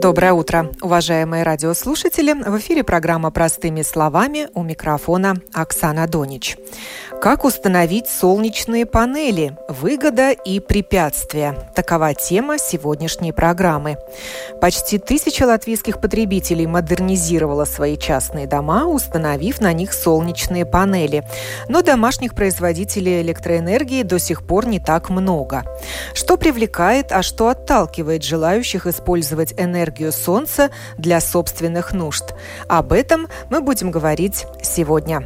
Доброе утро, уважаемые радиослушатели. В эфире программа «Простыми словами» у микрофона Оксана Донич. Как установить солнечные панели? Выгода и препятствия. Такова тема сегодняшней программы. Почти тысяча латвийских потребителей модернизировала свои частные дома, установив на них солнечные панели. Но домашних производителей электроэнергии до сих пор не так много. Что привлекает, а что отталкивает желающих использовать энергию солнца для собственных нужд? Об этом мы будем говорить сегодня.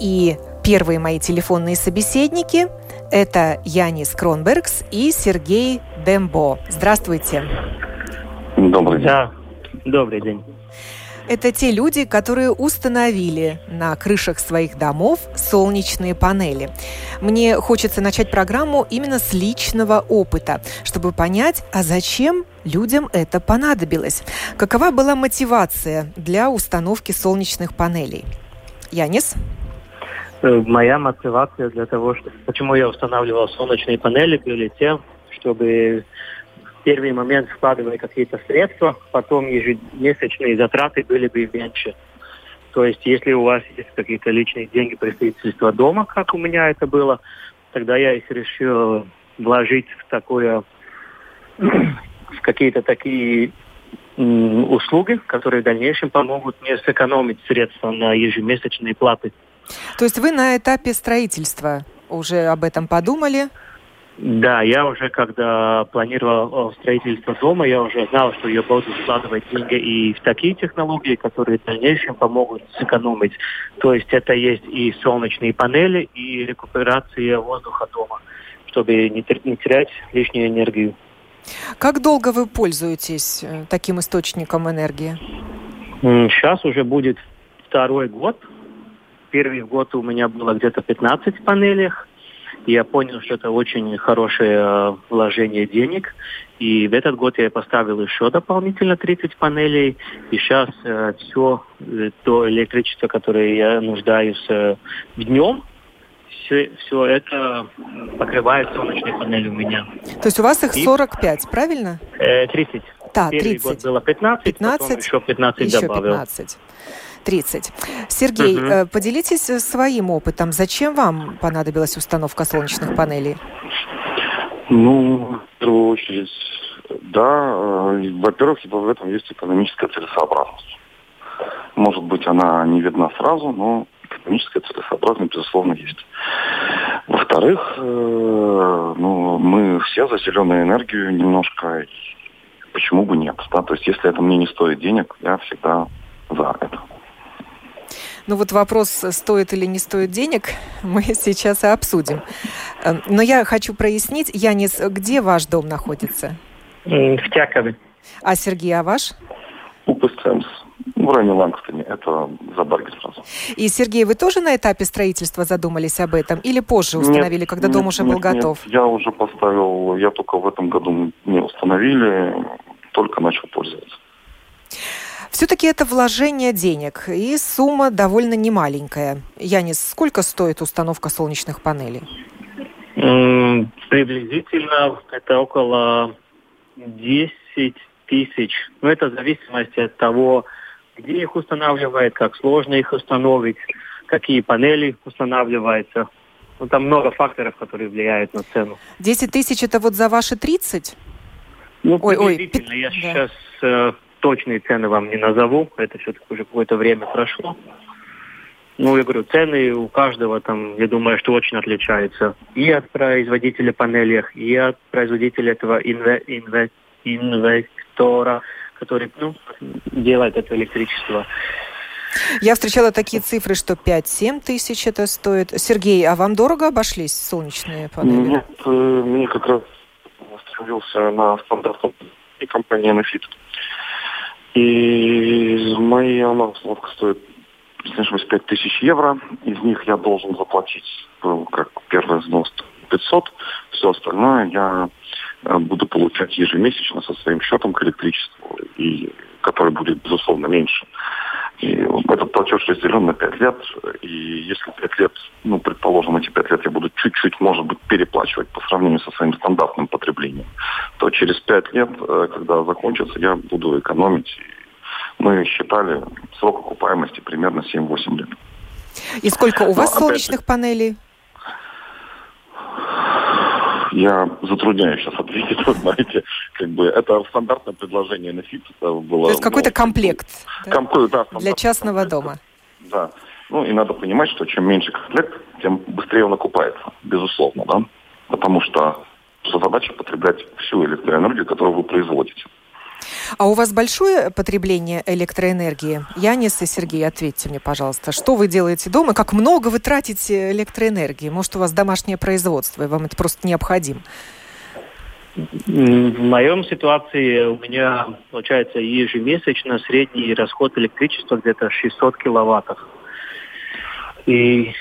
И Первые мои телефонные собеседники – это Янис Кронбергс и Сергей Дембо. Здравствуйте. Добрый день. Да, добрый день. Это те люди, которые установили на крышах своих домов солнечные панели. Мне хочется начать программу именно с личного опыта, чтобы понять, а зачем людям это понадобилось. Какова была мотивация для установки солнечных панелей? Янис? Э, моя мотивация для того, что, почему я устанавливал солнечные панели, были тем, чтобы первый момент вкладывая какие-то средства, потом ежемесячные затраты были бы меньше. То есть, если у вас есть какие-то личные деньги при строительстве дома, как у меня это было, тогда я их решил вложить в такое, в какие-то такие услуги, которые в дальнейшем помогут мне сэкономить средства на ежемесячные платы. То есть вы на этапе строительства уже об этом подумали? Да, я уже, когда планировал строительство дома, я уже знал, что я буду вкладывать деньги и в такие технологии, которые в дальнейшем помогут сэкономить. То есть это есть и солнечные панели, и рекуперация воздуха дома, чтобы не терять лишнюю энергию. Как долго вы пользуетесь э, таким источником энергии? Сейчас уже будет второй год, первый год у меня было где-то 15 панелей. Я понял, что это очень хорошее э, вложение денег. И в этот год я поставил еще дополнительно 30 панелей. И сейчас э, все э, то электричество, которое я нуждаюсь э, днем, все, все это покрывает солнечные панели у меня. То есть у вас их 45, и, правильно? Э, 30. Да, Первый 30. год было 15, 15 потом еще 15 еще добавил. 15. 30. Сергей, угу. поделитесь своим опытом. Зачем вам понадобилась установка солнечных панелей? Ну, в первую очередь, да. Э, во-первых, типа, в этом есть экономическая целесообразность. Может быть, она не видна сразу, но экономическая целесообразность, безусловно, есть. Во-вторых, э, ну, мы все за зеленую энергию немножко, почему бы нет, да, то есть если это мне не стоит денег, я всегда за это. Ну вот вопрос, стоит или не стоит денег, мы сейчас и обсудим. Эм, но я хочу прояснить, Янис, где ваш дом находится? В Тякове. А Сергей, а ваш? Упыстемс. В районе Лангстоне. Это за Барги сразу. И, Сергей, вы тоже на этапе строительства задумались об этом? Или позже установили, нет, когда нет, дом уже нет, был готов? Нет, я уже поставил, я только в этом году не установили, только начал пользоваться. Все-таки это вложение денег, и сумма довольно немаленькая. Янис, сколько стоит установка солнечных панелей? приблизительно это около 10 тысяч. Но это в зависимости от того, где их устанавливает, как сложно их установить, какие панели устанавливаются. Ну, там много факторов, которые влияют на цену. 10 тысяч это вот за ваши 30? Ну, ой, ой, я да. сейчас э, точные цены вам не назову, это все-таки уже какое-то время прошло. Ну, я говорю, цены у каждого там, я думаю, что очень отличаются. И от производителя панелей, и от производителя этого инве, инве, инвектора, который ну, делает это электричество. Я встречала такие цифры, что 5-7 тысяч это стоит. Сергей, а вам дорого обошлись солнечные панели? Нет, э, мне как раз остановился на стандартном компании Nefit. И моя установка стоит, если не ошибаюсь, 5 тысяч евро. Из них я должен заплатить, ну, как первый взнос 500. Все остальное я буду получать ежемесячно со своим счетом к электричеству, и который будет, безусловно, меньше. И этот платеж разделен на 5 лет, и если 5 лет, ну, предположим, эти 5 лет я буду чуть-чуть, может быть, переплачивать по сравнению со своим стандартным потреблением, то через 5 лет, э, когда закончится, я буду экономить. Мы считали срок окупаемости примерно 7-8 лет. И сколько у вас Но, солнечных панелей? Я затрудняюсь сейчас ответить, вы знаете, как бы это стандартное предложение на ФИП было. То есть какой-то ну, комплект да? Комп... Да, для частного дома. Да. Ну и надо понимать, что чем меньше комплект, тем быстрее он окупается, безусловно, да. Потому что задача потреблять всю электроэнергию, которую вы производите. А у вас большое потребление электроэнергии? Янис и Сергей, ответьте мне, пожалуйста, что вы делаете дома? Как много вы тратите электроэнергии? Может, у вас домашнее производство, и вам это просто необходимо? В моем ситуации у меня получается ежемесячно средний расход электричества где-то 600 киловаттов. И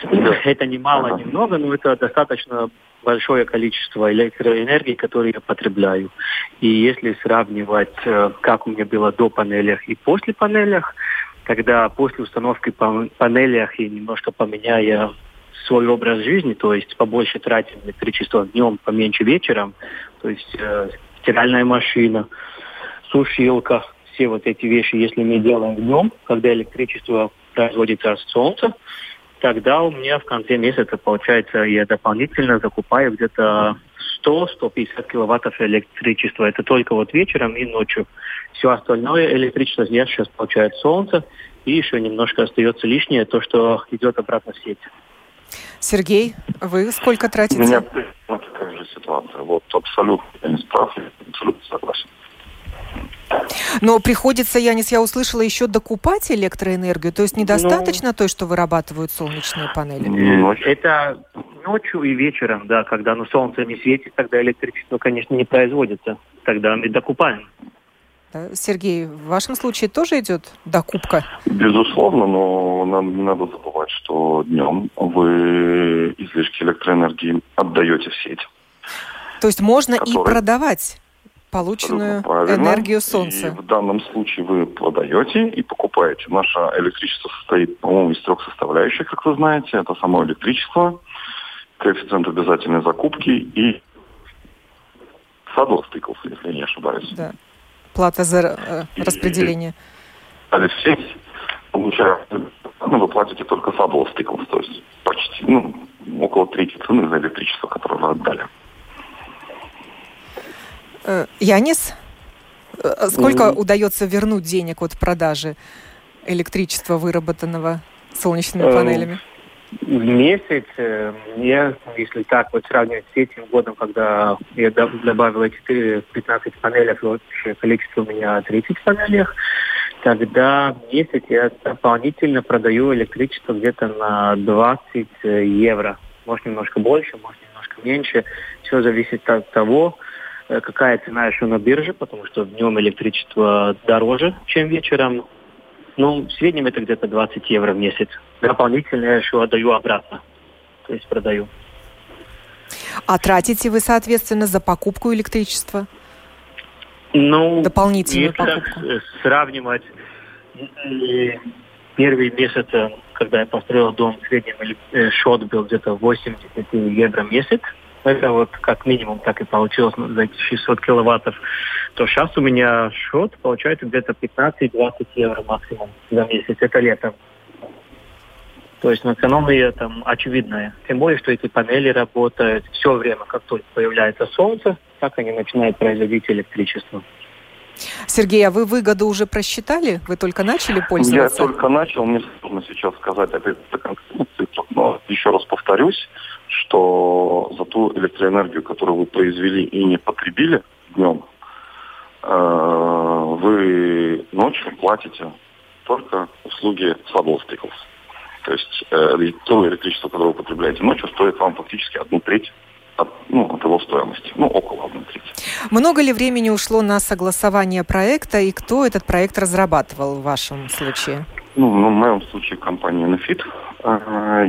это не мало, не много, но это достаточно большое количество электроэнергии, которую я потребляю. И если сравнивать, э, как у меня было до панелях и после панелях, когда после установки панелях и немножко поменяя свой образ жизни, то есть побольше тратим электричество днем, поменьше вечером, то есть э, стиральная машина, сушилка, все вот эти вещи, если мы делаем днем, когда электричество производится от солнца, тогда у меня в конце месяца, получается, я дополнительно закупаю где-то 100-150 киловаттов электричества. Это только вот вечером и ночью. Все остальное электричество я сейчас получаю от солнца, и еще немножко остается лишнее, то, что идет обратно в сеть. Сергей, вы сколько тратите? У меня такая же ситуация. Вот абсолютно я не прав, абсолютно согласен. Но приходится, Янис, я услышала, еще докупать электроэнергию, то есть недостаточно ну, той, что вырабатывают солнечные панели? Ночью. Это ночью и вечером, да, когда ну, солнце не светит, тогда электричество, конечно, не производится. Тогда мы докупаем. Сергей, в вашем случае тоже идет докупка? Безусловно, но нам не надо забывать, что днем вы излишки электроэнергии отдаете в сеть. То есть можно который... и продавать полученную энергию солнца. И в данном случае вы продаете и покупаете. Наше электричество состоит, по-моему, из трех составляющих, как вы знаете. Это само электричество, коэффициент обязательной закупки и садов стыкался, если я не ошибаюсь. Да. Плата за э, распределение. А все получая, ну, вы платите только садов стыкался, то есть почти, ну, около трети цены за электричество, которое вы отдали. Э, Янис, э, сколько mm. удается вернуть денег от продажи электричества, выработанного солнечными эм, панелями? В месяц, я, если так вот сравнивать с этим годом, когда я добавил эти 15 панелей, общее количество у меня 30 панелей, тогда в месяц я дополнительно продаю электричество где-то на 20 евро. Может немножко больше, может немножко меньше. Все зависит от того, какая цена еще на бирже, потому что днем электричество дороже, чем вечером. Ну, в среднем это где-то 20 евро в месяц. Дополнительно я еще отдаю обратно, то есть продаю. А тратите вы, соответственно, за покупку электричества? Ну, дополнительную покупку? сравнивать первый месяц, когда я построил дом, в среднем э, счет был где-то 80 евро в месяц это вот как минимум так и получилось за эти 600 киловаттов, то сейчас у меня счет получается где-то 15-20 евро максимум за месяц. Это летом. То есть экономия там очевидная. Тем более, что эти панели работают все время, как только появляется солнце, так они начинают производить электричество. Сергей, а вы выгоду уже просчитали? Вы только начали пользоваться? Я только начал, мне сложно сейчас сказать опять конкретных цифрах, но еще раз повторюсь, что за ту электроэнергию, которую вы произвели и не потребили днем, э, вы ночью платите только услуги Saddle То есть э, то электричество, которое вы потребляете ночью, стоит вам фактически одну треть ну, от его стоимости, ну, около одной трети. Много ли времени ушло на согласование проекта и кто этот проект разрабатывал в вашем случае? Ну, ну в моем случае компания Nefit.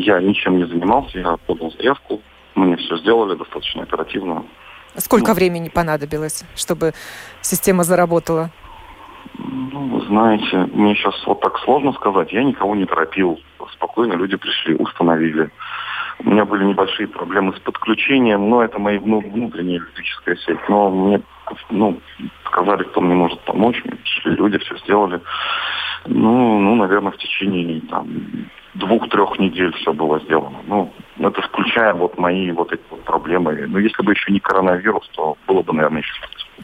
Я ничем не занимался, я подал заявку, мне все сделали достаточно оперативно. Сколько ну, времени понадобилось, чтобы система заработала? Ну, вы знаете, мне сейчас вот так сложно сказать. Я никого не торопил. Спокойно люди пришли, установили. У меня были небольшие проблемы с подключением, но это моя внутренняя электрическая сеть. Но мне ну, сказали, кто мне может помочь. Пришли люди, все сделали. Ну, ну, наверное, в течение там, двух-трех недель все было сделано. Ну, это включая вот мои вот эти вот проблемы. Но если бы еще не коронавирус, то было бы, наверное, еще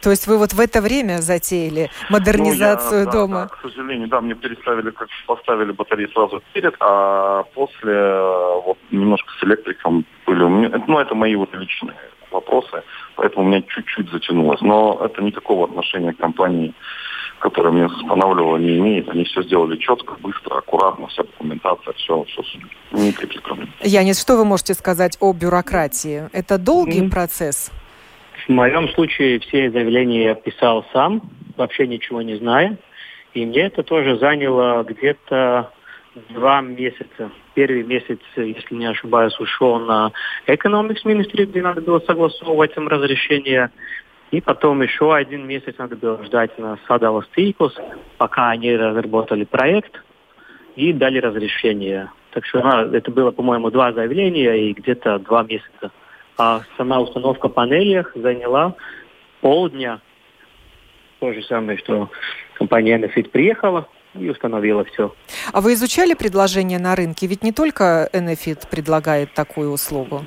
то есть вы вот в это время затеяли модернизацию ну, я, дома? Да, к сожалению, да, мне переставили, как поставили батареи сразу перед, а после вот немножко с электриком были у меня, ну это мои вот личные вопросы, поэтому у меня чуть-чуть затянулось, но это никакого отношения к компании, которая мне устанавливала, не имеет. Они все сделали четко, быстро, аккуратно, вся документация, все, все, никаких проблем. Янис, что вы можете сказать о бюрократии? Это долгий mm-hmm. процесс? В моем случае все заявления я писал сам, вообще ничего не зная. И мне это тоже заняло где-то два месяца. Первый месяц, если не ошибаюсь, ушел на Economics Ministry, где надо было согласовывать им разрешение. И потом еще один месяц надо было ждать на Садала Стикус, пока они разработали проект и дали разрешение. Так что это было, по-моему, два заявления и где-то два месяца а сама установка панелей заняла полдня. То же самое, что компания Enefit приехала и установила все. А вы изучали предложения на рынке? Ведь не только Enefit предлагает такую услугу.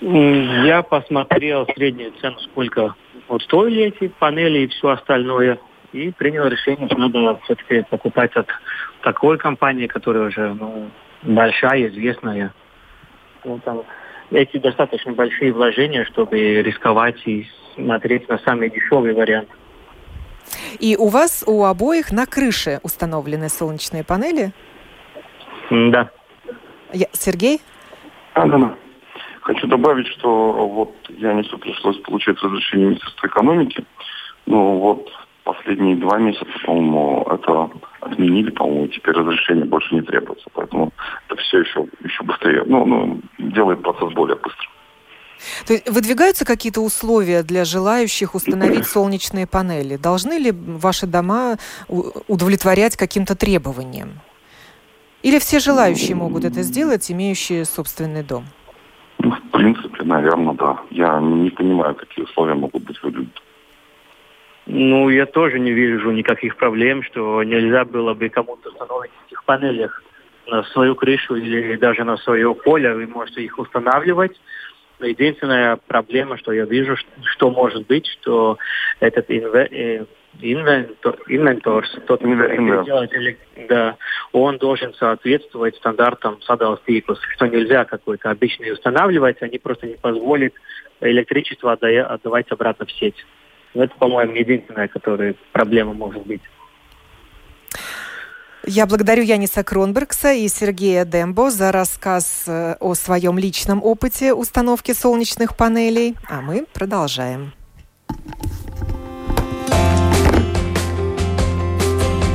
Я посмотрел среднюю цену, сколько вот стоили эти панели и все остальное. И принял решение, что надо все-таки покупать от такой компании, которая уже ну, большая, известная. Ну, там эти достаточно большие вложения, чтобы рисковать и смотреть на самый дешевый вариант. И у вас у обоих на крыше установлены солнечные панели? Да. Я, Сергей? А, да, да. Хочу добавить, что вот я несу пришлось получать разрешение Министерства экономики. Ну вот последние два месяца, по-моему, это отменили, по-моему, теперь разрешение больше не требуется. Поэтому это все еще, еще быстрее, ну, ну, делает процесс более быстрым. То есть выдвигаются какие-то условия для желающих установить солнечные панели? Должны ли ваши дома удовлетворять каким-то требованиям? Или все желающие могут это сделать, имеющие собственный дом? Ну, в принципе, наверное, да. Я не понимаю, какие условия могут быть выдвинуты. Ну, я тоже не вижу никаких проблем, что нельзя было бы кому-то установить этих панелях на свою крышу или даже на свое поле. Вы можете их устанавливать. Но единственная проблема, что я вижу, что может быть, что этот инвентор, инвентор тот, который делает, да, он должен соответствовать стандартам садовстикус, что нельзя какой-то обычный устанавливать, они просто не позволят электричество отдавать обратно в сеть. Но это, по-моему, единственная, которая проблема может быть. Я благодарю Яниса Кронбергса и Сергея Дембо за рассказ э, о своем личном опыте установки солнечных панелей, а мы продолжаем.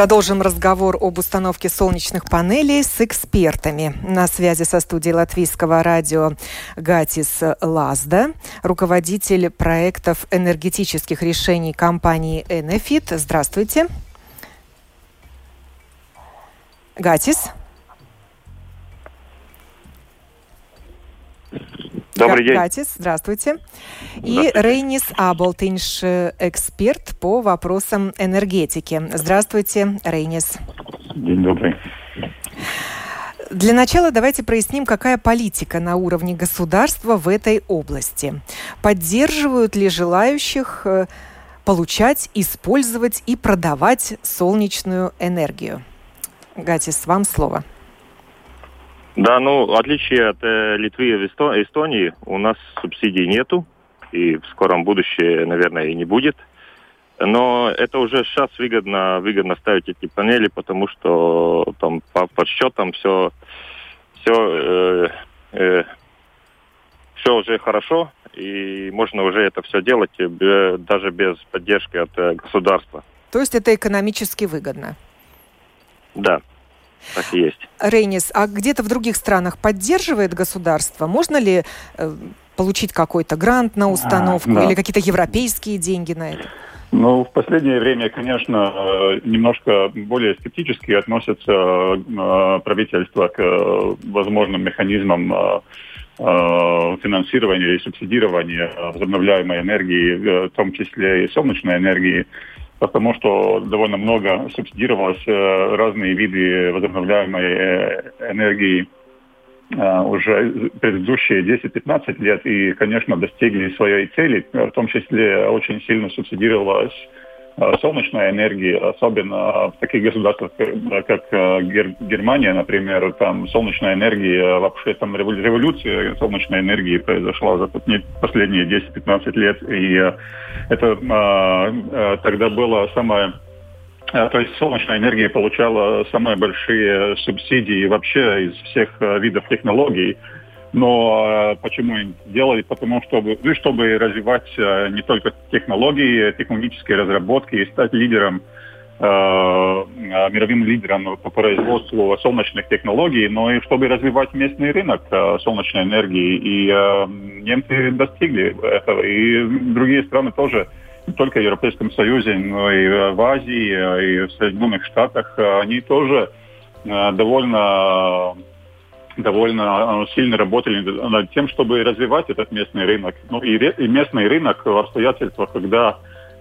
Продолжим разговор об установке солнечных панелей с экспертами. На связи со студией латвийского радио Гатис Лазда, руководитель проектов энергетических решений компании Enefit. Здравствуйте. Гатис. Добрый день. Гатис, здравствуйте. И Рейнис Аболтинш, эксперт по вопросам энергетики. Здравствуйте, Рейнис. День добрый. Для начала давайте проясним, какая политика на уровне государства в этой области. Поддерживают ли желающих э, получать, использовать и продавать солнечную энергию? Гатис, вам слово. Да, ну, в отличие от э, Литвы и Эстонии, у нас субсидий нету, и в скором будущем, наверное, и не будет. Но это уже сейчас выгодно, выгодно ставить эти панели, потому что там по подсчетам все, все, э, э, все уже хорошо, и можно уже это все делать э, даже без поддержки от э, государства. То есть это экономически выгодно? Да. Так и есть. Рейнис, а где-то в других странах поддерживает государство? Можно ли э, получить какой-то грант на установку а, да. или какие-то европейские деньги на это? Ну, в последнее время, конечно, э, немножко более скептически относятся э, правительство к э, возможным механизмам финансирования и субсидирования возобновляемой энергии, в том числе и солнечной энергии потому что довольно много субсидировалось э, разные виды возобновляемой э, энергии э, уже предыдущие 10-15 лет и, конечно, достигли своей цели. В том числе очень сильно субсидировалась Э, солнечной энергии, особенно в таких государствах, как э, Германия, например, там солнечная энергия, вообще там революция солнечной энергии произошла за последние 10-15 лет, и это тогда было самое то есть солнечная энергия получала самые большие субсидии вообще из всех видов технологий. Но э, почему делали? Потому что ну, чтобы развивать э, не только технологии, технологические разработки и стать лидером э, мировым лидером по производству солнечных технологий, но и чтобы развивать местный рынок солнечной энергии. И немцы достигли этого, и другие страны тоже, не только в Европейском Союзе, но и в Азии, и в Соединенных Штатах, они тоже довольно довольно э, сильно работали над тем, чтобы развивать этот местный рынок. Ну и, и местный рынок в обстоятельствах, когда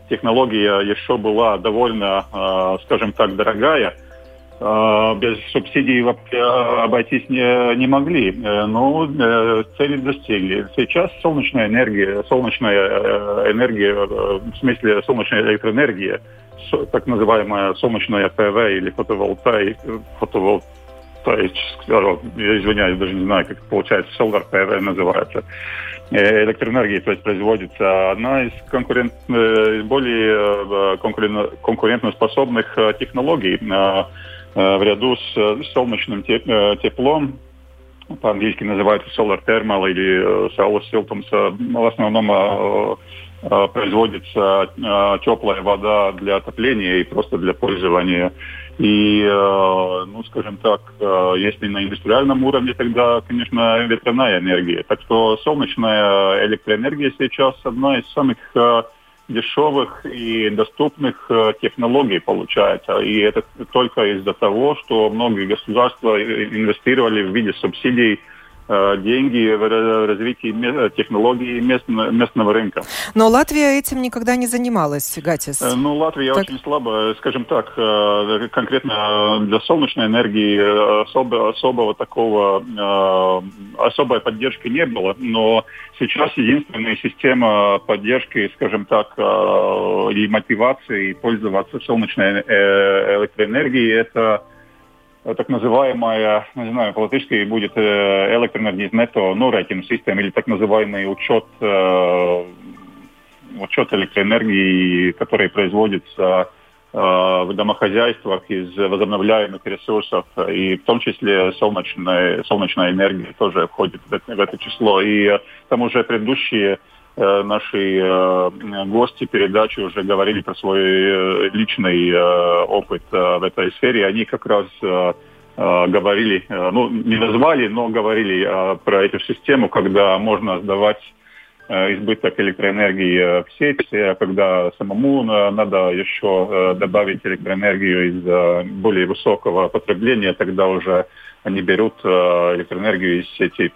технология еще была довольно, э, скажем так, дорогая, э, без субсидий обойтись не, не могли. Но цели достигли. Сейчас солнечная энергия, солнечная энергия, в смысле солнечная электроэнергия, так называемая солнечная ПВ или фотоволтаик, фотоволтаик есть, я извиняюсь, даже не знаю, как получается, Solar PV называется, э, электроэнергии, то есть производится одна из конкурент, э, более э, конкурентоспособных технологий в ряду с солнечным теплом, по-английски называется solar thermal или solar filters. В основном производится теплая вода для отопления и просто для пользования и, э, ну, скажем так, э, если на индустриальном уровне, тогда, конечно, ветряная энергия. Так что солнечная электроэнергия сейчас одна из самых э, дешевых и доступных технологий получается. И это только из-за того, что многие государства инвестировали в виде субсидий деньги в развитии технологий местного, местного рынка. Но Латвия этим никогда не занималась, Гатис. Э, ну, Латвия так... очень слабо, скажем так, э, конкретно для солнечной энергии особо, особого такого, особой поддержки не было, но сейчас единственная система поддержки, скажем так, и мотивации пользоваться солнечной электроэнергией, это Э, так называемая, не знаю, по-латышски будет э, электроэнергия нетто норайтинг система или так называемый учет, э, учет электроэнергии, который производится в домохозяйствах из возобновляемых ресурсов, и в том числе солнечная, солнечная энергия тоже входит в это, в это число. И к тому же предыдущие Э, наши э, гости передачи уже говорили про свой э, личный опыт в этой сфере. Они как раз говорили, ну, не назвали, но говорили про эту систему, когда можно сдавать избыток электроэнергии в сеть, когда самому надо еще добавить электроэнергию из более высокого потребления, тогда уже они берут электроэнергию из сети.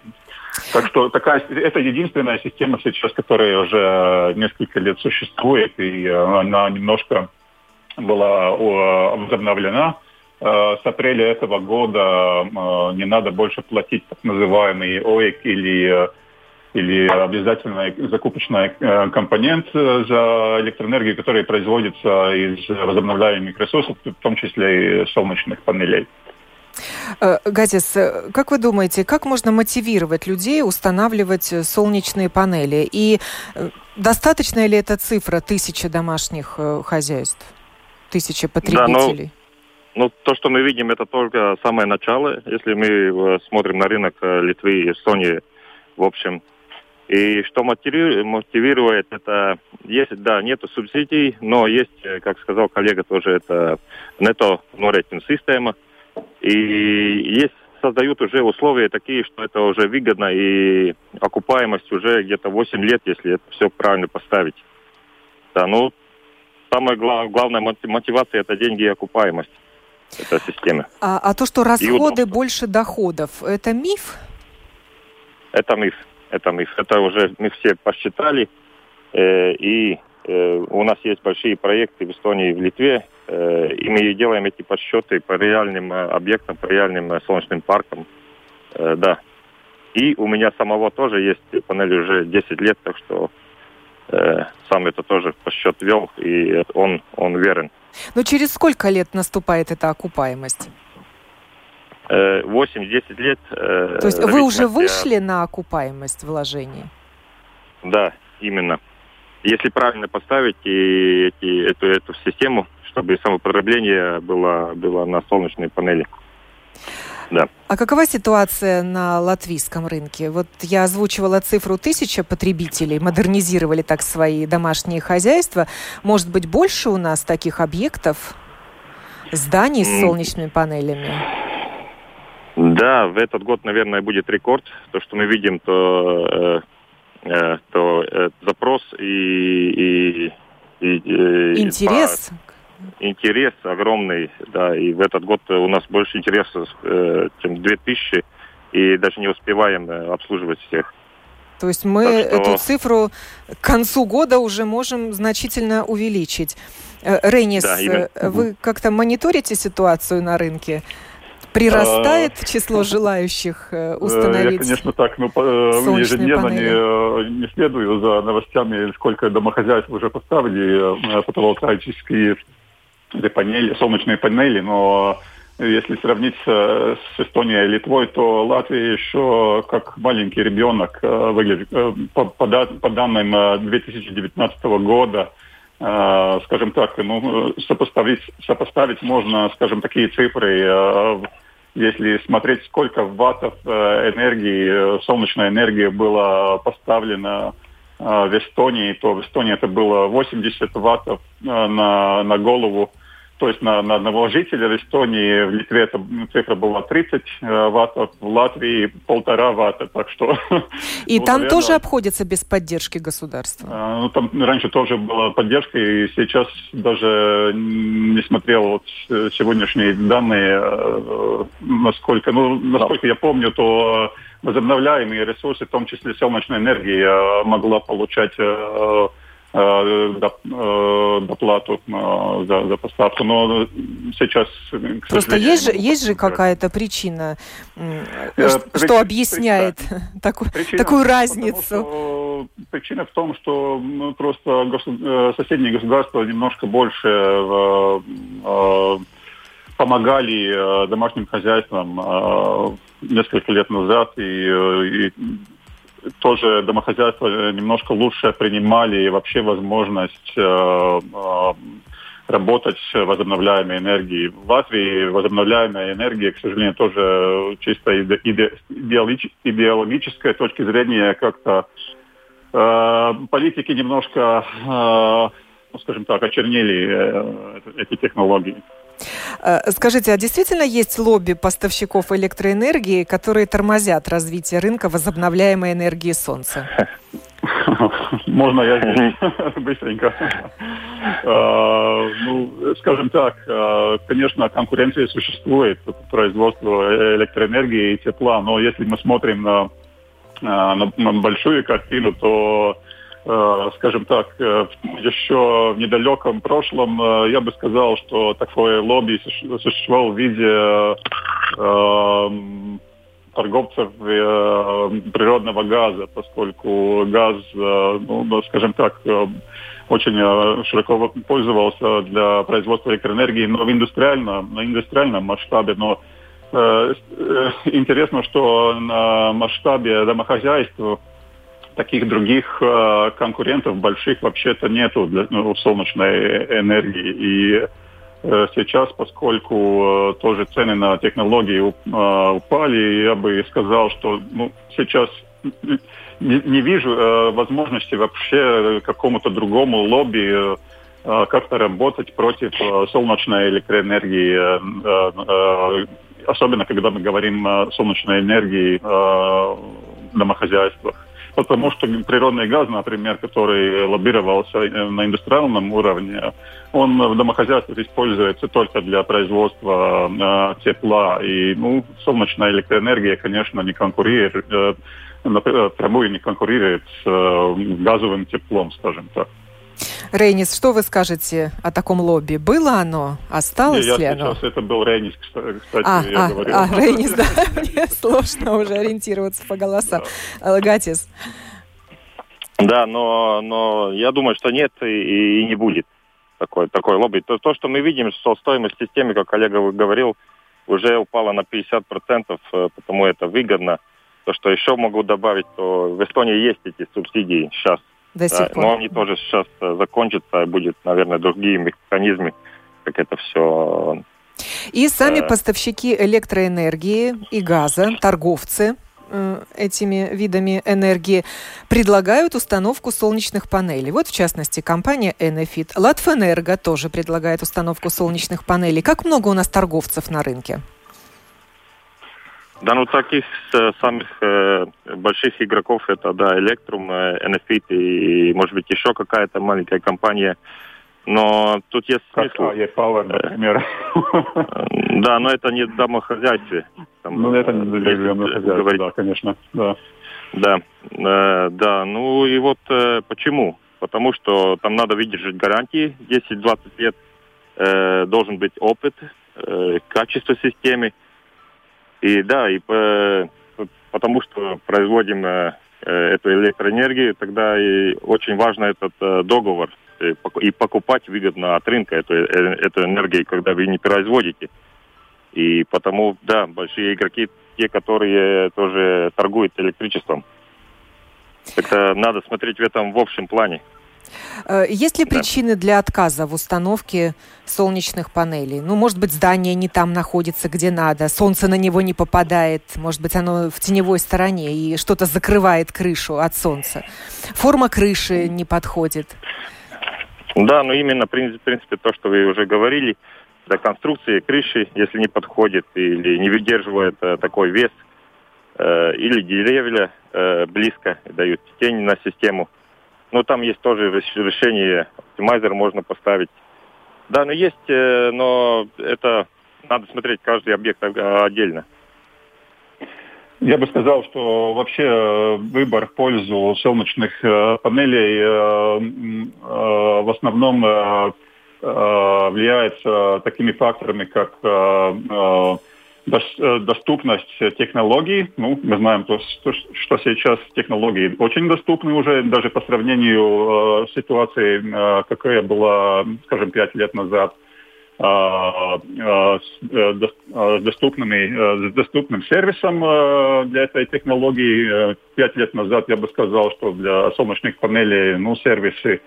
Так что такая, это единственная система сейчас, которая уже несколько лет существует, и она немножко была возобновлена. С апреля этого года не надо больше платить так называемый ОЭК или или обязательный закупочный э, компонент э, за электроэнергию, который производится из возобновляемых ресурсов, в том числе и солнечных панелей. Э, Газис, как вы думаете, как можно мотивировать людей устанавливать солнечные панели? И достаточно ли эта цифра тысяча домашних хозяйств, тысяча потребителей? Да, ну, ну, то, что мы видим, это только самое начало. Если мы смотрим на рынок Литвы и Эстонии, в общем, и что мотивирует, это есть, да, нету субсидий, но есть, э, как сказал коллега, тоже это нето норетін система. И есть создают уже условия такие, что это уже выгодно, и окупаемость уже где-то 8 лет, если это все правильно поставить. Да, ну, самая глав, главная мотивация – это деньги и окупаемость этой системы. А, а то, что расходы больше доходов, это миф? Это миф. Это мы, это уже мы все посчитали. Э, и у нас есть большие проекты в Эстонии и в Литве. Э, и мы делаем эти подсчеты по реальным э, объектам, по реальным э, солнечным паркам. Э, да. И у меня самого тоже есть панель уже 10 лет, так что э, сам это тоже подсчет вел, и он, он верен. Но через сколько лет наступает эта окупаемость? 8-10 э, лет. Э, То есть вы уже вышли на окупаемость вложений? Да, именно. Если правильно поставить и эти, эту, эту систему, чтобы самопотребление было, было на солнечной панели. Да. А какова ситуация на латвийском рынке? Вот я озвучивала цифру тысяча потребителей, модернизировали так свои домашние хозяйства. Может быть, больше у нас таких объектов, зданий с солнечными панелями? Да, в этот год, наверное, будет рекорд. То, что мы видим, то, э, то э, запрос и, и, и э, интерес. По, интерес огромный, да. И в этот год у нас больше интереса, э, чем 2000, и даже не успеваем э, обслуживать всех. То есть мы что... эту цифру к концу года уже можем значительно увеличить. Э, Рейнис, да, вы как-то мониторите ситуацию на рынке? Прирастает а, число желающих э, установить? Я, конечно, так, но ну, ежедневно не, не следую за новостями, сколько домохозяйств уже поставили фотоволтаические панели, солнечные панели, но если сравнить с Эстонией и Литвой, то Латвия еще как маленький ребенок выглядит. По, по, по данным 2019 года, скажем так, ну, сопоставить, сопоставить можно, скажем, такие цифры если смотреть, сколько ваттов э, энергии, э, солнечной энергии было поставлено э, в Эстонии, то в Эстонии это было 80 ваттов на, на голову то есть на, на одного жителя в Эстонии, в Литве эта цифра была 30 э, ваттов, в Латвии полтора ватта, так что... И ну, там наверное, тоже обходится без поддержки государства? А, ну, там раньше тоже была поддержка, и сейчас даже не смотрел вот сегодняшние данные, э, насколько, ну, насколько я помню, то возобновляемые ресурсы, в том числе солнечная энергия, могла получать э, Э, э, доплату э, за, за поставку. Но сейчас, Просто есть же, есть же какая-то причина, что, что объясняет причина, такую, причина, такую разницу? Что, причина в том, что ну, просто соседние государства немножко больше э, э, помогали домашним хозяйствам э, несколько лет назад, и, и тоже домохозяйства немножко лучше принимали вообще возможность э, э, работать с возобновляемой энергией. В Латвии возобновляемая энергия, к сожалению, тоже чисто иде, идеологической точки зрения как-то э, политики немножко, э, ну, скажем так, очернили э, эти технологии. Э, скажите, а действительно есть лобби поставщиков электроэнергии, которые тормозят развитие рынка возобновляемой энергии солнца? Можно я быстренько? Э, ну, скажем так, э, конечно, конкуренция существует, производство электроэнергии и тепла, но если мы смотрим на на, на большую картину, то скажем так, еще в недалеком прошлом я бы сказал, что такое лобби существовало в виде торговцев э, природного газа, поскольку газ, э, ну, скажем так, э, очень э, широко пользовался для производства электроэнергии, но в индустриальном, на индустриальном масштабе. Но э, э, интересно, что на масштабе домохозяйств таких других э, конкурентов больших вообще-то нету для ну, солнечной энергии. И Э, сейчас, поскольку э, тоже цены на технологии э, упали, я бы сказал, что ну, сейчас не, не вижу возможности вообще какому-то другому лобби как-то работать против солнечной электроэнергии, особенно когда мы говорим о солнечной энергии в домохозяйствах. Потому что природный газ, например, который лоббировался на индустриальном уровне, он в домохозяйствах используется только для производства э, тепла. И ну, солнечная электроэнергия, конечно, не конкурирует, э, напрямую не конкурирует с э, газовым теплом, скажем так. Рейнис, что вы скажете о таком лобби? Было оно? Осталось я, ли оно? Сейчас это был Рейнис, кстати, а, я а, говорил. А, Рейнис, да, мне сложно уже ориентироваться по голосам. Лагатис. Да, но, но я думаю, что нет и, и не будет такой, такой лобби. То, то, что мы видим, что стоимость системы, как Олег говорил, уже упала на 50%, э, потому это выгодно. То, что еще могу добавить, то в Эстонии есть эти субсидии сейчас. До сих да, пор. Но они тоже сейчас э, закончатся, будет, наверное, другие механизмы, как это все и сами э, поставщики электроэнергии и газа, торговцы, Э, этими видами энергии, предлагают установку солнечных панелей. Вот, в частности, компания Enefit. Латвэнерго тоже предлагает установку солнечных панелей. Как много у нас торговцев на рынке? Да, ну таких э, самых э, больших игроков это, да, Electrum, э, Enefit и, может быть, еще какая-то маленькая компания – но тут есть смысл. Как Power, например. Да, но это не домохозяйстве. Ну, это не домохозяйстве, да, конечно. Да. Да, э, да. Ну и вот э, почему? Потому что там надо выдержать гарантии 10-20 лет. Э, должен быть опыт, э, качество системы. И да, и по, потому что производим э, эту электроэнергию, тогда и очень важно этот э, договор Э, и покупать выгодно от рынка эту, э, эту энергию, когда вы не производите. И потому, да, большие игроки, те, которые тоже торгуют электричеством. Это надо смотреть в этом в общем плане. Э, есть ли причины для отказа в установке солнечных панелей? Ну, может быть, здание не там находится, где надо, солнце на него не попадает, может быть, оно в теневой стороне и что-то закрывает крышу от солнца. Форма крыши не подходит. Да, но именно, в принципе, то, что вы уже говорили, до конструкции крыши, если не подходит или не выдерживает э, такой вес, э, или деревья близко дают тень на систему. Но там есть тоже решение, оптимайзер можно поставить. Да, но есть, э, но это надо смотреть каждый объект отдельно. Я бы сказал, что вообще э, выбор в пользу солнечных э, панелей в основном влияется такими факторами, как доступность технологий. Ну, мы знаем, что сейчас технологии очень доступны уже, даже по сравнению с ситуацией, какая была, скажем, пять лет назад. А, а, э, а, с, доступными, э, доступным сервисом э, для этой технологии. Пять лет назад я бы сказал, что для солнечных панелей ну, сервисы,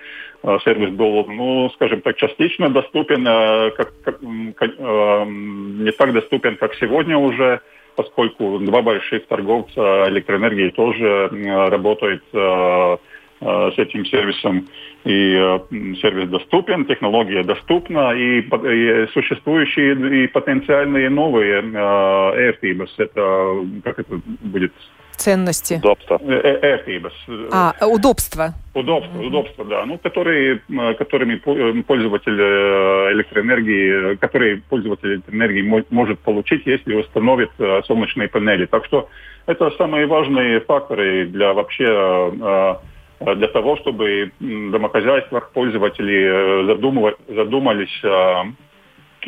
сервис был, ну, скажем так, частично доступен, как, как, не так доступен, как сегодня уже, поскольку два больших торговца электроэнергии тоже работают с этим сервисом. И э, сервис доступен, технология доступна, и, и существующие и потенциальные новые э, это, как это будет ценности. Удобство. Ērtības. А, удобство. Удобство, удобство, да. Ну, которые, которыми пользователь электроэнергии, которые пользователь электроэнергии может получить, если установит солнечные панели. Так что это самые важные факторы для вообще для того, чтобы в пользователи задумались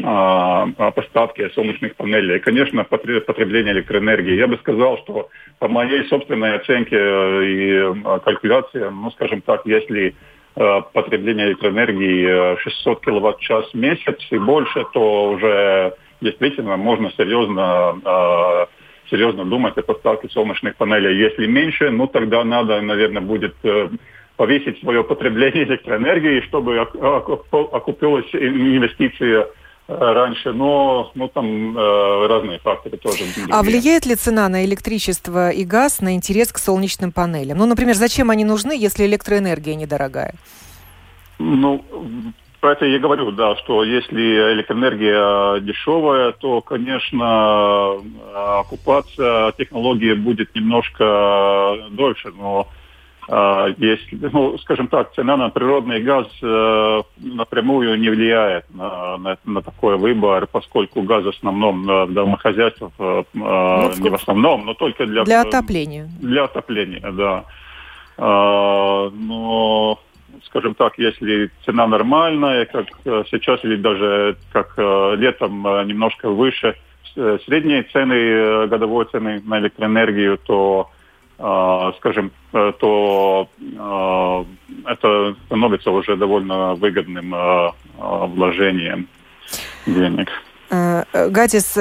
о поставке солнечных панелей. И, конечно, потребление электроэнергии. Я бы сказал, что по моей собственной оценке и калькуляции, ну, скажем так, если потребление электроэнергии 600 киловатт-час в месяц и больше, то уже действительно можно серьезно серьезно думать о поставке солнечных панелей. Если меньше, ну тогда надо, наверное, будет повесить свое потребление электроэнергии, чтобы окупилась инвестиция раньше, но ну, там э, разные факторы тоже. А влияет ли цена на электричество и газ на интерес к солнечным панелям? Ну, например, зачем они нужны, если электроэнергия недорогая? Ну, про это я говорю, да, что если электроэнергия дешевая, то, конечно, оккупация технологии будет немножко дольше, но есть, ну, скажем так, цена на природный газ э, напрямую не влияет на, на, на такой выбор, поскольку газ в основном э, в домохозяйствах, э, ну, не в основном, но только для... Для отопления. Для отопления, да. Но, скажем так, если цена нормальная, как сейчас, или даже как летом немножко выше средние цены, годовой цены на электроэнергию, то скажем, э, то это становится уже довольно выгодным вложением денег. Э, э, Гатис,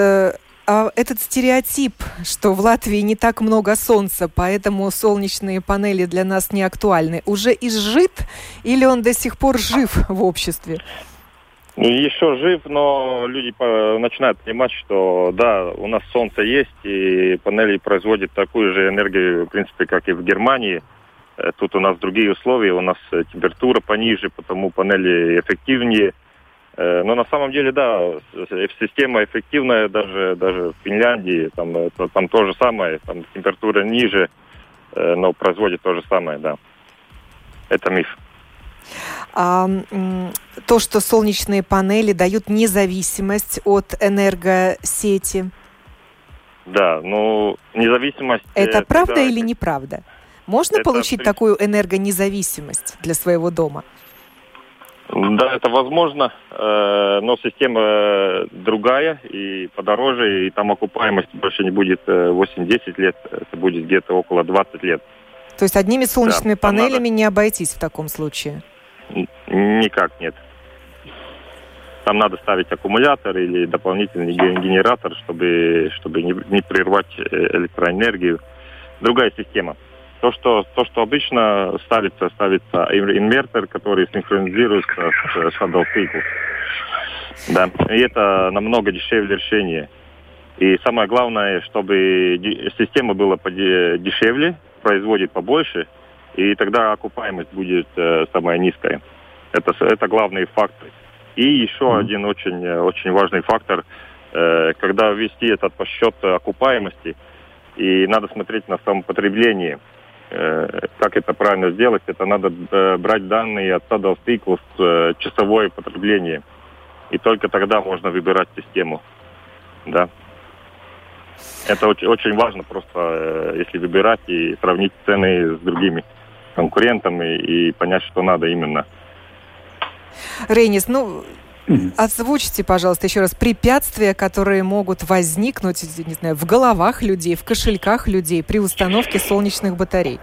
а этот стереотип, что в Латвии не так много солнца, поэтому солнечные панели для нас не актуальны, уже изжит или он до сих пор жив в обществе? Еще жив, но люди начинают понимать, что да, у нас солнце есть, и панели производят такую же энергию, в принципе, как и в Германии. Э, тут у нас другие условия, у нас температура пониже, потому панели эффективнее. Э, но на самом деле, да, система эффективная даже, даже в Финляндии, там, там то же самое, там температура ниже, но производит то же самое, да. Это миф. А, то, что солнечные панели дают независимость от энергосети. Да, ну, независимость... Это правда да, или неправда? Можно получить такую энергонезависимость для своего дома? Да, это возможно, э, но система другая и подороже, и там окупаемость больше не будет 8-10 э, лет, это будет где-то около 20 лет. То есть одними солнечными да, панелями надо... не обойтись в таком случае? Никак нет. Там надо ставить аккумулятор или дополнительный генератор, чтобы, чтобы не, не прервать э, электроэнергию. Другая система. То, что, то, что обычно ставится, ставится инвертор, который синхронизируется с Shadow Cycle. Да. И это намного дешевле решение. И самое главное, чтобы система была дешевле, производит побольше, и тогда окупаемость будет э, самая низкая. Это, это главные факторы. И еще mm-hmm. один очень, э, очень важный фактор, э, когда ввести этот подсчет окупаемости, и надо смотреть на самопотребление. Э, как это правильно сделать? Это надо э, брать данные от Saddle Cycles, э, часовое потребление. И только тогда можно выбирать систему. Да. Это очень, очень важно просто, э, если выбирать и сравнить цены с другими конкурентами и понять, что надо именно. Рейнис, ну, Озвучьте, пожалуйста, еще раз препятствия, которые могут возникнуть, не знаю, в головах людей, в кошельках людей при установке солнечных батарей.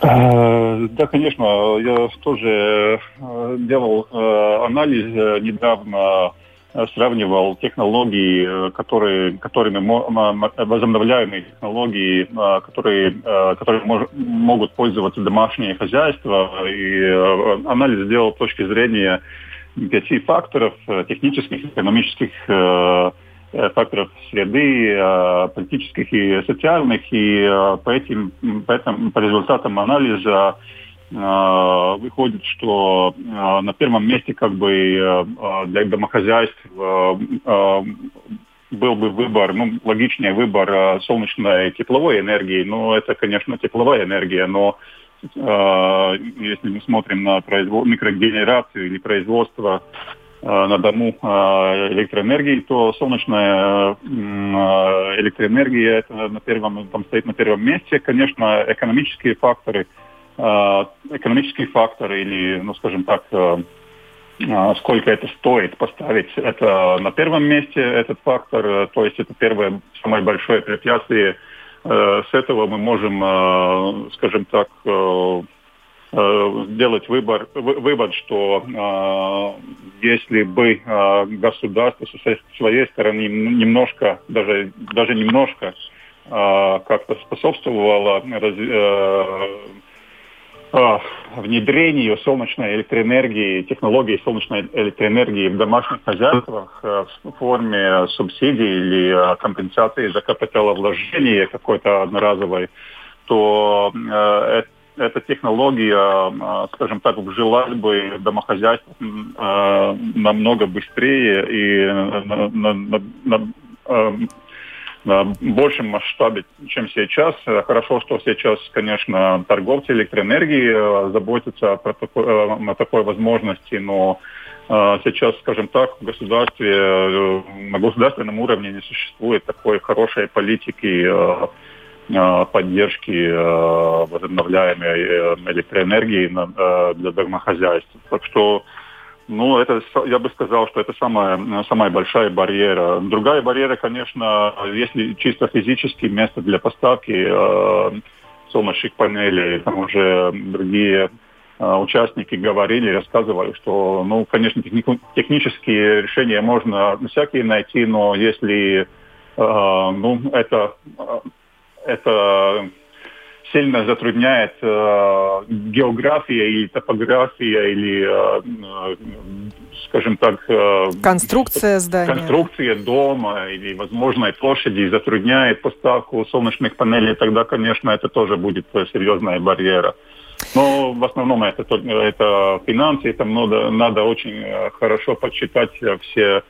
Э, да, конечно. Я тоже э, делал анализ недавно Э, сравнивал технологии, э, которые, которыми возобновляемые технологии, э, которые, которые мож, могут пользоваться домашние хозяйства. И анализ сделал с точки зрения пяти факторов, технических, экономических факторов среды, политических и социальных. И по этим, по, этим, по результатам анализа Э, выходит, что э, на первом месте как бы э, для домохозяйств был бы выбор, ну, логичнее выбор солнечной тепловой энергии, но это, конечно, тепловая энергия, но э, если мы смотрим на производ... микрогенерацию или производство Э, на дому э, электроэнергии, то солнечная электроэнергия это на первом, там стоит на первом месте. Конечно, экономические факторы, экономические факторы или, ну, скажем так, сколько это стоит поставить, это на первом месте этот фактор, то есть это первое, самое большое препятствие. С этого мы можем, скажем так, сделать выбор, вывод, что э, если бы э, государство со своей стороны немножко, даже, даже немножко э, как-то способствовало э, э, внедрению солнечной электроэнергии, технологии солнечной электроэнергии в домашних хозяйствах э, в форме субсидий или э, компенсации за капиталовложение какой-то одноразовой, то э, эта технология, скажем так, вжилась бы в домохозяйство намного быстрее и на, на, на, а, на большем масштабе, чем сейчас. Хорошо, что сейчас, конечно, торговцы электроэнергии заботятся про такой, о такой возможности, но сейчас, скажем так, в государстве, на государственном уровне не существует такой хорошей политики Э, поддержки э, возобновляемой э, электроэнергии для домохозяйств. Так что ну, это, я бы сказал, что это самая, самая большая барьера. Другая барьера, конечно, если чисто физически место для поставки э, солнечных панелей, там уже другие э, участники говорили, рассказывали, что, ну, конечно, техни- технические решения можно всякие найти, но если, э, ну, это это сильно затрудняет э, география или топография или, э, э, скажем так, э, конструкция здания, конструкция дома или возможной площади затрудняет поставку солнечных панелей, тогда, конечно, это тоже будет серьезная барьера. Но в основном это, это финансы, это надо, надо очень э, хорошо подсчитать все,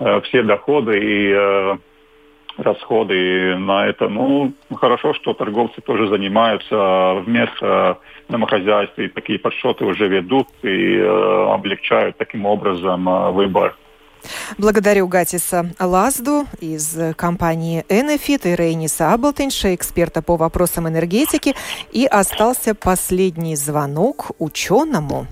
э, все доходы и расходы на это. Ну, хорошо, что торговцы тоже занимаются вместо домохозяйств, и такие подсчеты уже ведут и э, облегчают таким образом э, выбор. Благодарю Гатиса Лазду из компании Enefit и Рейниса Аблтенша, эксперта по вопросам энергетики. И остался последний звонок ученому.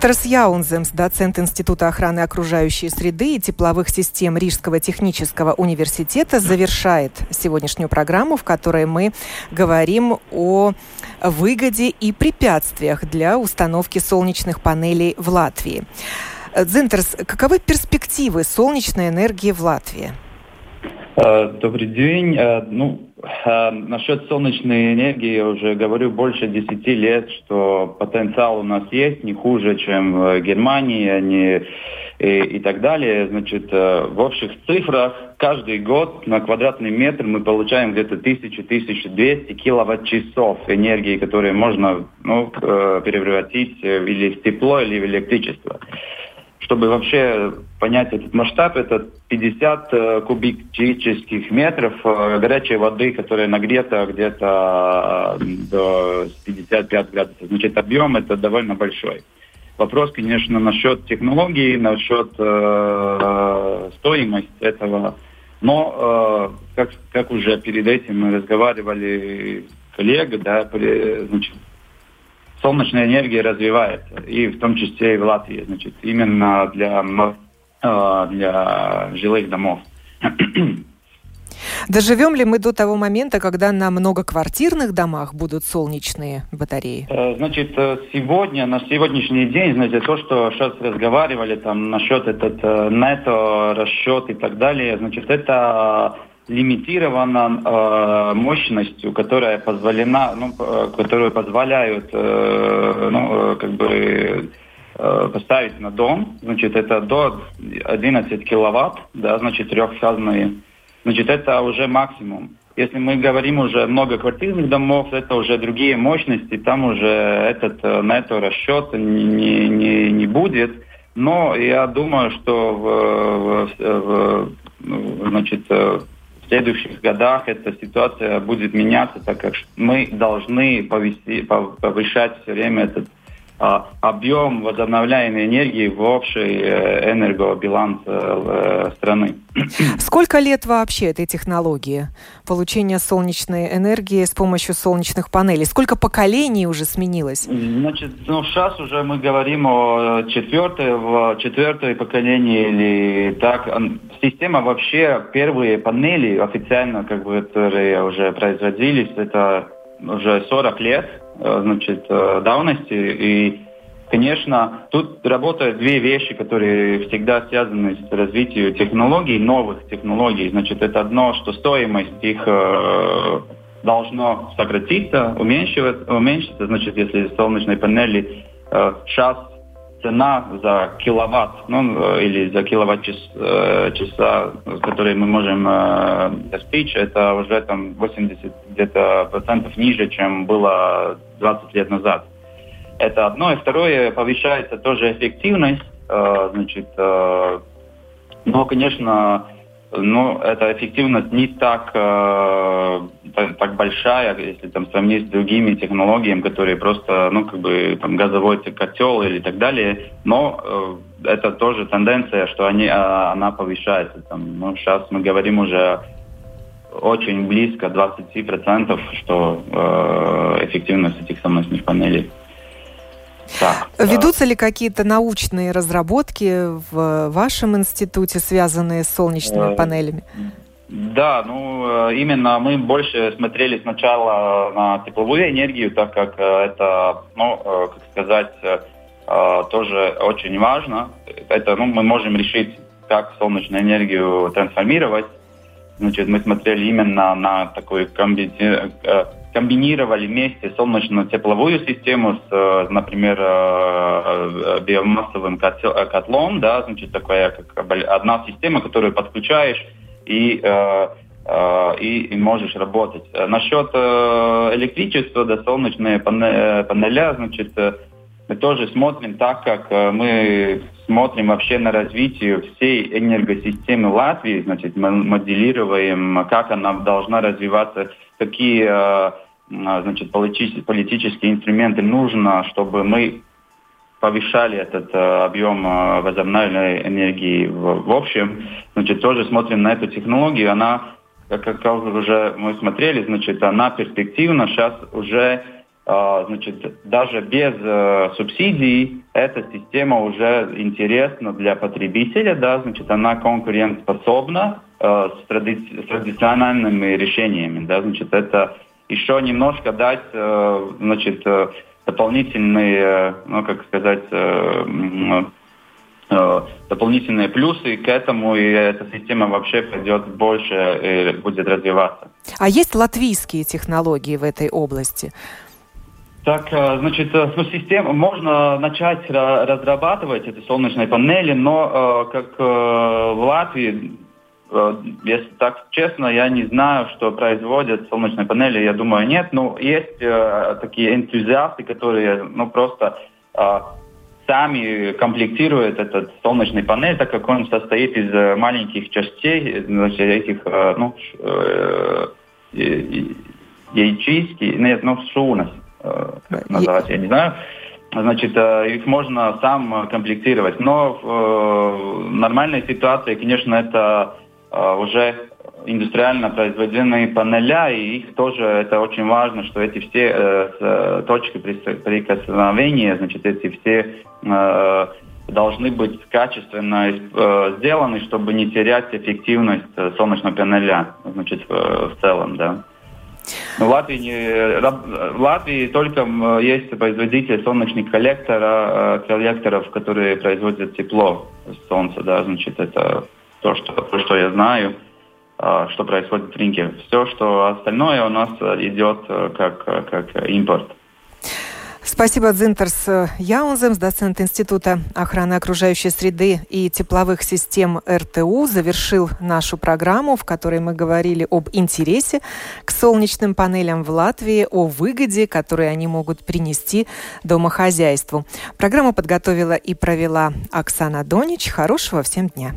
Центр Яунземс, доцент Института охраны окружающей среды и тепловых систем Рижского технического университета, завершает сегодняшнюю программу, в которой мы говорим о выгоде и препятствиях для установки солнечных панелей в Латвии. Центрс, каковы перспективы солнечной энергии в Латвии? Э, добрый день. Э, ну, э, насчет солнечной энергии я уже говорю больше 10 лет, что потенциал у нас есть не хуже, чем в Германии не, и, и так далее. Значит, в общих цифрах каждый год на квадратный метр мы получаем где-то 1000-1200 киловатт-часов энергии, которые можно ну, превратить или в тепло, или в электричество чтобы вообще понять этот масштаб, это 50 э, кубических метров э, горячей воды, которая нагрета где-то э, до 55 градусов. Значит, объем это довольно большой. Вопрос, конечно, насчет технологии, насчет э, стоимости этого. Но, э, как, как уже перед этим мы разговаривали коллега, да, при, значит, солнечная энергия развивается, и в том числе и в Латвии, значит, именно для, э, для жилых домов. Доживем ли мы до того момента, когда на многоквартирных домах будут солнечные батареи? Э, значит, э, сегодня, на сегодняшний день, знаете, то, что сейчас разговаривали там насчет этот нето расчет и так далее, значит, это лимитирована э, мощностью, которая позволена, ну, которую позволяют, э, ну, как бы Э, поставить на дом, значит, это до 11 киловатт, да, значит, трехфазные, значит, это уже максимум. Если мы говорим уже многоквартирных домов, это уже другие мощности, там уже этот э, на это расчет не, не, не будет. Но я думаю, что в, в, в, значит, следующих годах эта ситуация будет меняться, так как мы должны повести, повышать все время этот объем возобновляемой энергии в общий э, энергобаланс э, страны. Сколько лет вообще этой технологии получения солнечной энергии с помощью солнечных панелей? Сколько поколений уже сменилось? Значит, ну, сейчас уже мы говорим о четвертой, в четвертой поколении или так. Система вообще, первые панели официально, как бы, которые уже производились, это уже 40 лет Э, значит, э, давности. И, конечно, тут работают две вещи, которые всегда связаны с развитием технологий, новых технологий. Значит, это одно, что стоимость их э, должно сократиться, уменьшиться. Значит, если солнечные панели сейчас цена за киловатт, ну, или за киловатт-часа, часа, которые мы можем э, достичь, это уже там 80 где-то процентов ниже, чем было 20 лет назад. Это одно. И второе, повышается тоже эффективность, э, значит, э, но, конечно, ну, эта эффективность не так, э, так, так большая, если там сравнить с другими технологиями, которые просто, ну, как бы там газовой котел или так далее. Но э, это тоже тенденция, что они, э, она повышается. Там, ну, сейчас мы говорим уже очень близко 20%, что э, эффективность этих солнечных панелей. Так, Ведутся ли какие-то научные разработки в вашем институте, связанные с солнечными э, панелями? Да, ну э, именно мы больше смотрели сначала на тепловую энергию, так как э, это, ну, как сказать, тоже очень важно. Это, ну, мы можем решить, как солнечную энергию трансформировать. Значит, мы смотрели именно на такой комби комбинировали вместе солнечно-тепловую систему с, э, например, э, э, биомассовым котлом, да, значит, такая как одна система, которую подключаешь и и, и можешь работать. Насчет электричества, да, солнечные панеля, значит, мы тоже смотрим так, как мы смотрим вообще на развитие всей энергосистемы Латвии, значит, мы моделируем, как она должна развиваться какие э, значит, политические инструменты нужно, чтобы мы повышали этот э, объем э, возобновляемой энергии в, общем. Значит, тоже смотрим на эту технологию. Она, как уже мы смотрели, значит, она перспективна. Сейчас уже, значит, даже без субсидий эта система уже интересна для потребителя, да, значит, она конкурентоспособна Э, с, тради... с традициональными решениями. Да? Значит, это еще немножко дать э, значит, э, дополнительные, ну, как сказать, дополнительные плюсы к этому, и эта система вообще пойдет больше и будет развиваться. А есть латвийские технологии в этой области? Так, значит, ну, система, можно начать разрабатывать эти солнечные панели, но как в Латвии Э, если так честно, я не знаю, что производят солнечные панели, я думаю, нет. Но есть э, такие энтузиасты, которые ну, просто э, сами комплектируют этот солнечный панель, так как он состоит из э, маленьких частей, значит, этих, э, ну, э, ячейки, нет, ну, шунас, э, как называть, я не знаю. Значит, э, их можно сам комплектировать. Но в нормальной ситуации, конечно, это Э, уже индустриально произведенные панеля, и их тоже, это очень важно, что эти все э, э точки прикосновения, значит, эти все э, должны быть качественно э, сделаны, чтобы не терять эффективность э, солнечного панеля, значит, в, в целом, да. В Латвии, в Латвии только есть производитель солнечных коллектора, коллекторов, которые производят тепло солнца, да, значит, это то, что, то, что я знаю, что происходит в рынке. Все, что остальное у нас идет как, как импорт. Спасибо, Дзинтерс Яунземс, доцент Института охраны окружающей среды и тепловых систем РТУ, завершил нашу программу, в которой мы говорили об интересе к солнечным панелям в Латвии, о выгоде, которую они могут принести домохозяйству. Программу подготовила и провела Оксана Донич. Хорошего всем дня.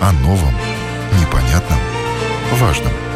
О новом, непонятном, важном –